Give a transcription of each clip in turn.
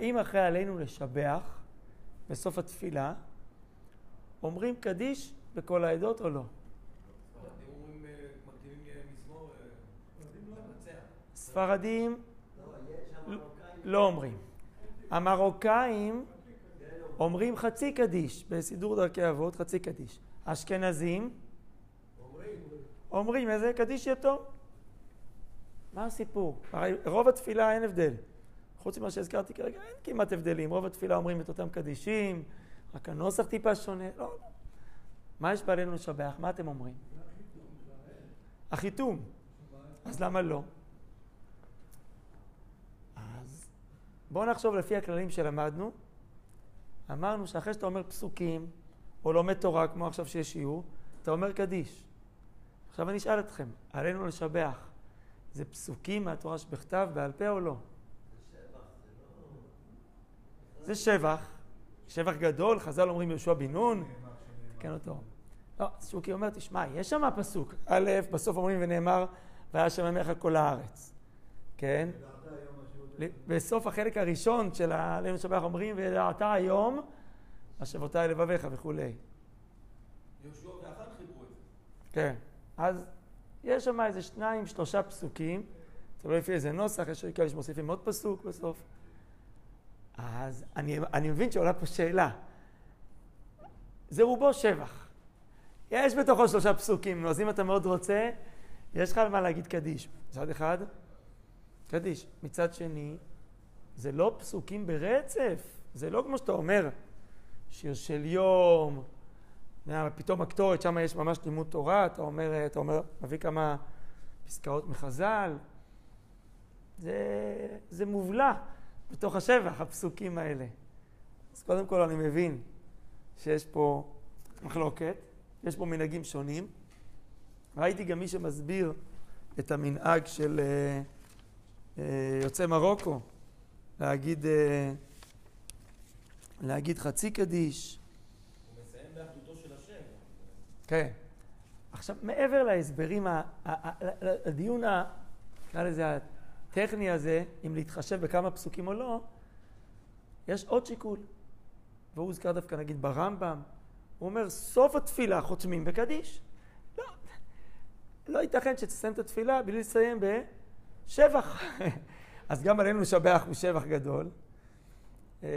האם אחרי עלינו לשבח בסוף התפילה, אומרים קדיש בכל העדות או לא? ספרדים לא אומרים. המרוקאים אומרים חצי קדיש, בסידור דרכי אבות חצי קדיש. אשכנזים אומרים איזה קדיש יתום. מה הסיפור? הרי רוב התפילה אין הבדל. חוץ ממה שהזכרתי כרגע, אין כמעט הבדלים. רוב התפילה אומרים את אותם קדישים, רק הנוסח טיפה שונה. לא. מה יש בעלינו לשבח? מה אתם אומרים? החיתום. אז למה לא? אז בואו נחשוב לפי הכללים שלמדנו. אמרנו שאחרי שאתה אומר פסוקים, או לומד תורה, כמו עכשיו שיש שיעור, אתה אומר קדיש. עכשיו אני אשאל אתכם, עלינו לשבח, זה פסוקים מהתורה שבכתב, בעל פה או לא? זה שבח, שבח גדול, חז"ל אומרים יהושע בן נון, תקן אותו. לא, שוקי אומר, תשמע, יש שם פסוק. א', בסוף אומרים ונאמר, והיה שם ימיך כל הארץ. כן? בסוף החלק הראשון של עלינו לשבח אומרים, וידעת היום, השבותיי לבביך וכולי. יהושע ואחר חיברו את זה. כן. אז יש שם איזה שניים, שלושה פסוקים, תלוי לפי איזה נוסח, יש כאלה שמוסיפים עוד פסוק בסוף. אז אני, אני מבין שעולה פה שאלה. זה רובו שבח. יש בתוכו שלושה פסוקים, אז אם אתה מאוד רוצה, יש לך על מה להגיד קדיש. מצד אחד, קדיש. מצד שני, זה לא פסוקים ברצף. זה לא כמו שאתה אומר, שיר של יום, פתאום הקטורת, שם יש ממש לימוד תורה, אתה אומר, אתה אומר, מביא כמה פסקאות מחז"ל. זה, זה מובלע בתוך השבח, הפסוקים האלה. אז קודם כל אני מבין שיש פה מחלוקת, יש פה מנהגים שונים. ראיתי גם מי שמסביר את המנהג של אה, אה, יוצאי מרוקו, להגיד, אה, להגיד חצי קדיש. הוא מסיים באחדותו של השם. כן. עכשיו, מעבר להסברים, הדיון, נקרא לזה הטכני הזה, אם להתחשב בכמה פסוקים או לא, יש עוד שיקול. והוא הוזכר דווקא נגיד ברמב"ם, הוא אומר, סוף התפילה חותמים בקדיש. לא, לא ייתכן שתסיים את התפילה בלי לסיים בשבח. אז גם עלינו לשבח בשבח גדול. אה,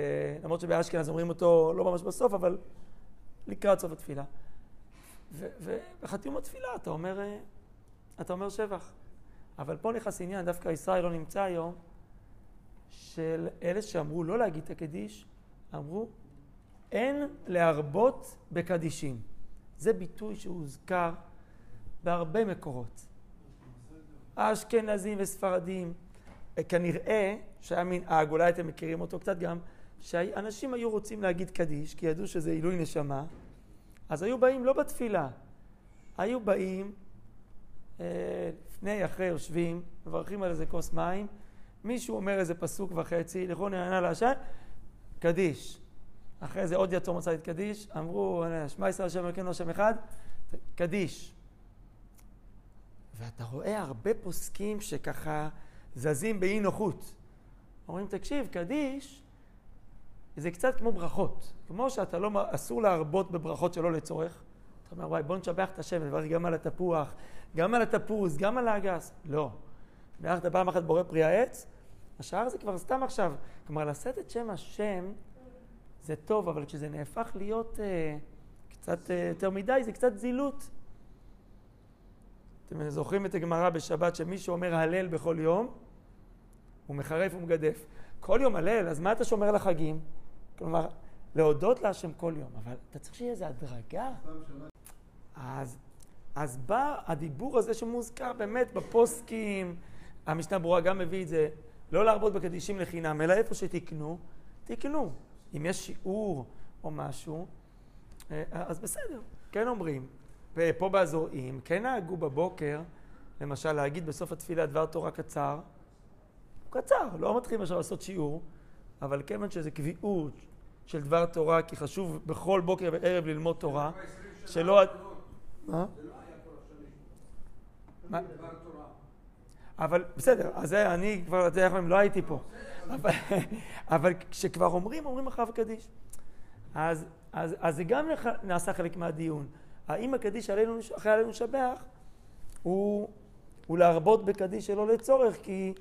למרות שבאשכנז אומרים אותו לא ממש בסוף, אבל לקראת סוף התפילה. וחתיום התפילה אתה אומר, אה, אתה אומר שבח. אבל פה נכנס עניין, דווקא ישראל לא נמצא היום, של אלה שאמרו לא להגיד את הקדיש, אמרו אין להרבות בקדישים. זה ביטוי שהוזכר בהרבה מקורות. אשכנזים וספרדים, כנראה שהיה מנהג, אולי אתם מכירים אותו קצת גם, שאנשים היו רוצים להגיד קדיש, כי ידעו שזה עילוי נשמה, אז היו באים לא בתפילה, היו באים אה, לפני, אחרי, יושבים, מברכים על איזה כוס מים, מישהו אומר איזה פסוק וחצי, לכו נענה להשם, קדיש. אחרי זה עוד יתום רצה להתקדיש, אמרו, שמע ישראל השם אלוקינו השם אחד, קדיש. ואתה רואה הרבה פוסקים שככה זזים באי נוחות. אומרים, תקשיב, קדיש זה קצת כמו ברכות. כמו שאתה לא, אסור להרבות בברכות שלא לצורך. אומר, וואי, בוא נשבח את השם, נברך גם על התפוח, גם על התפוז, גם על האגס. לא. בירכת פעם אחת בורא פרי העץ, השאר זה כבר סתם עכשיו. כלומר, לשאת את שם השם זה טוב, אבל כשזה נהפך להיות אה, קצת אה, יותר מדי, זה קצת זילות. אתם זוכרים את הגמרא בשבת שמישהו אומר הלל בכל יום, הוא מחרף ומגדף. כל יום הלל, אז מה אתה שומר לחגים? כלומר, להודות להשם כל יום, אבל אתה צריך שיהיה איזו הדרגה. אז, אז בא הדיבור הזה שמוזכר באמת בפוסקים, המשנה ברורה גם מביא את זה, לא להרבות בקדישים לחינם, אלא איפה שתקנו, תקנו. אם יש שיעור או משהו, אה, אז בסדר, כן אומרים. ופה באזורים, כן נהגו בבוקר, למשל להגיד בסוף התפילה דבר תורה קצר, קצר, לא מתחילים עכשיו לעשות שיעור, אבל כיוון שזה קביעות של דבר תורה, כי חשוב בכל בוקר וערב ללמוד תורה, שלא... מה? אבל בסדר, אז זה אני כבר, אתה יודע, לא הייתי פה. אבל, כשכבר אומרים, אומרים אחריו קדיש. אז, אז, אז זה גם נעשה חלק מהדיון. האם הקדיש עלינו, אחרי עלינו לשבח הוא, הוא להרבות בקדיש שלא לצורך, כי,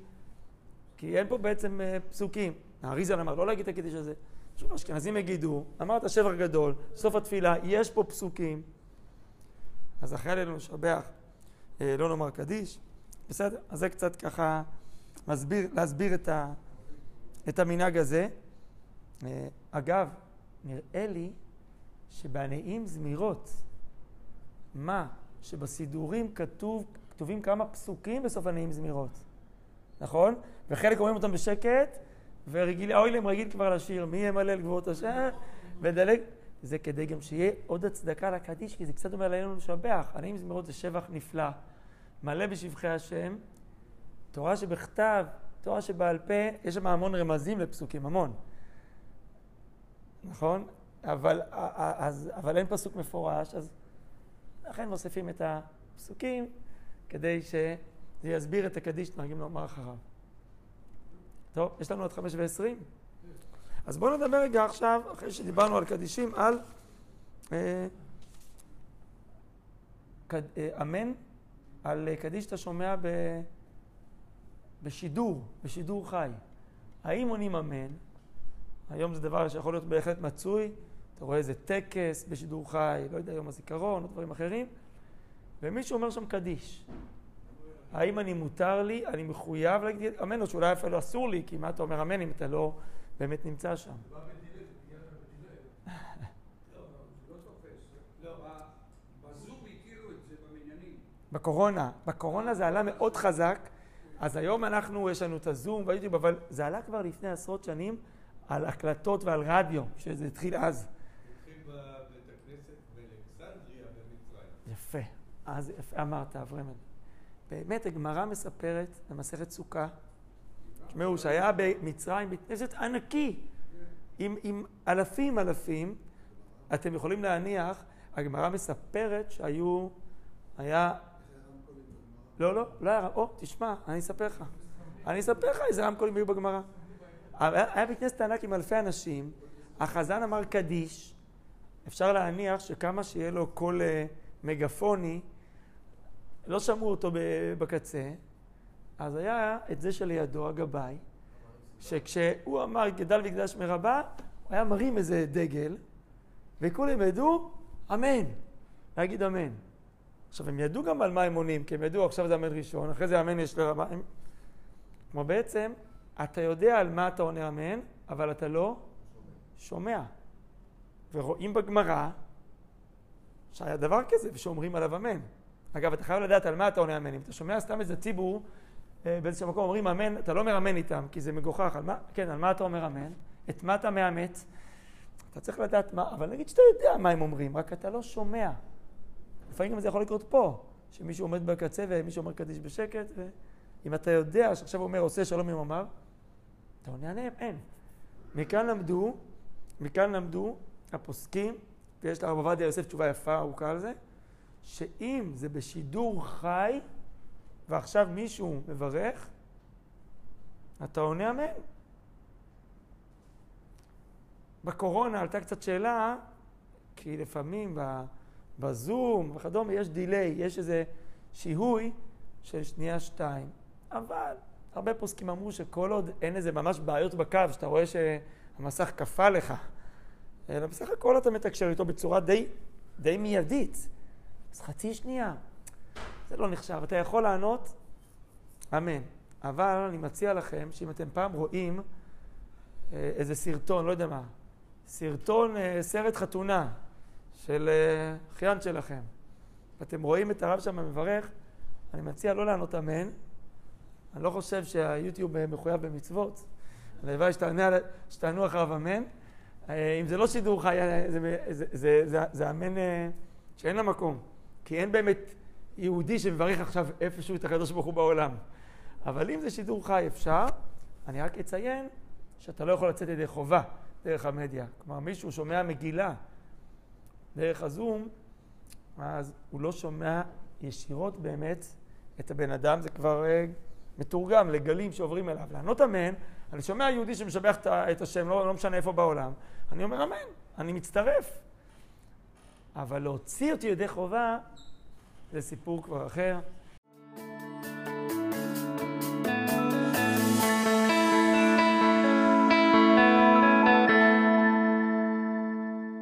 כי אין פה בעצם uh, פסוקים. האריזל אמר לא להגיד את הקדיש הזה. שוב, אשכנזים יגידו, אמרת שבח גדול, סוף התפילה, יש פה פסוקים. אז אחרי עלינו לשבח, אה, לא נאמר קדיש. בסדר, אז זה קצת ככה מסביר, להסביר את, ה, את המנהג הזה. אה, אגב, נראה לי שבנעים זמירות, מה? שבסידורים כתוב, כתובים כמה פסוקים בסוף הנעים זמירות, נכון? וחלק אומרים אותם בשקט, ורגיל, אוי להם רגיל כבר לשיר, מי ימלא לגבוהות השם, ודלג. זה כדי גם שיהיה עוד הצדקה לקדיש, כי זה קצת אומר עלינו לשבח. הנעים זמירות זה שבח נפלא, מלא בשבחי השם. תורה שבכתב, תורה שבעל פה, יש שם המון רמזים לפסוקים, המון. נכון? אבל, אז, אבל אין פסוק מפורש, אז לכן מוסיפים את הפסוקים כדי שזה יסביר את הקדיש שנוהגים לומר אחריו. טוב, יש לנו עד חמש ועשרים. אז בואו נדבר רגע עכשיו, אחרי שדיברנו על קדישים, על אה, קד, אה, אמן, על אה, קדיש שאתה שומע ב, בשידור, בשידור חי. האם עונים אמן? היום זה דבר שיכול להיות בהחלט מצוי, אתה רואה איזה טקס בשידור חי, לא יודע, יום הזיכרון או דברים אחרים, ומישהו אומר שם קדיש. האם אני מותר לי, אני מחויב להגיד אמן, או שאולי אפילו אסור לי, כי מה אתה אומר אמן אם אתה לא באמת נמצא שם? בקורונה, בקורונה זה עלה מאוד חזק, אז היום אנחנו, יש לנו את הזום והיוטיוב, אבל זה עלה כבר לפני עשרות שנים על הקלטות ועל רדיו, שזה התחיל אז. יפה, אז יפה. אמרת, אברהם. באמת הגמרא מספרת במסכת סוכה, תשמעו, שהיה במצרים בית כנסת ענקי, עם, עם אלפים אלפים, אתם יכולים להניח, הגמרא מספרת שהיו, היה... לא, לא, לא היה... או, תשמע, אני אספר לך. אני אספר לך איזה רמקולים היו בגמרא. היה בית כנסת ענק עם אלפי אנשים, החזן אמר קדיש, אפשר להניח שכמה שיהיה לו קול אה, מגפוני, לא שמעו אותו בקצה, אז היה את זה שלידו, הגבאי, שכשהוא אמר גדל וקדש מרבה, הוא היה מרים איזה דגל, וכולם ידעו אמן, להגיד אמן. עכשיו, הם ידעו גם על מה הם עונים, כי הם ידעו עכשיו זה אמן ראשון, אחרי זה אמן יש לרבה. הם... כלומר, בעצם, אתה יודע על מה אתה עונה אמן, אבל אתה לא שומע. ורואים בגמרא שהיה דבר כזה, ושאומרים עליו אמן. אגב, אתה חייב לדעת על מה אתה עונה אמן. אם אתה שומע סתם איזה ציבור אה, באיזשהו מקום אומרים אמן, אתה לא אומר אמן איתם, כי זה מגוחך. על מה, כן, על מה אתה אומר אמן? את מה אתה מאמץ? אתה צריך לדעת מה, אבל נגיד שאתה יודע מה הם אומרים, רק אתה לא שומע. לפעמים גם זה יכול לקרות פה, שמישהו עומד בקצה ומישהו אומר קדיש בשקט, ואם אתה יודע שעכשיו הוא אומר עושה שלום עם אמר, אתה עונה עליהם, אין. מכאן למדו, מכאן למדו הפוסקים, ויש לרב עובדיה יוסף תשובה יפה ארוכה על זה, שאם זה בשידור חי, ועכשיו מישהו מברך, אתה עונה אמן. בקורונה עלתה קצת שאלה, כי לפעמים בזום וכדומה יש דיליי, יש איזה שיהוי של שנייה שתיים. אבל הרבה פוסקים אמרו שכל עוד אין איזה ממש בעיות בקו, שאתה רואה שהמסך כפה לך, אלא בסך הכל אתה מתקשר איתו בצורה די, די מיידית. אז חצי שנייה, זה לא נחשב. אתה יכול לענות, אמן. אבל אני מציע לכם שאם אתם פעם רואים אה, איזה סרטון, לא יודע מה, סרטון, אה, סרט חתונה של אה, אחיין שלכם, ואתם רואים את הרב שם מברך, אני מציע לא לענות אמן. אני לא חושב שהיוטיוב מחויב במצוות. הלוואי שתענו אחריו אמן. אם זה לא שידור חי, זה, זה, זה, זה, זה אמן שאין לה מקום. כי אין באמת יהודי שמברך עכשיו איפשהו את הקדוש ברוך הוא בעולם. אבל אם זה שידור חי אפשר, אני רק אציין שאתה לא יכול לצאת ידי חובה דרך המדיה. כלומר, מישהו שומע מגילה דרך הזום, אז הוא לא שומע ישירות באמת את הבן אדם, זה כבר uh, מתורגם לגלים שעוברים אליו. לענות אמן, אני שומע יהודי שמשבח את השם, לא, לא משנה איפה בעולם, אני אומר אמן, אני מצטרף. אבל להוציא אותי ידי חובה, זה סיפור כבר אחר.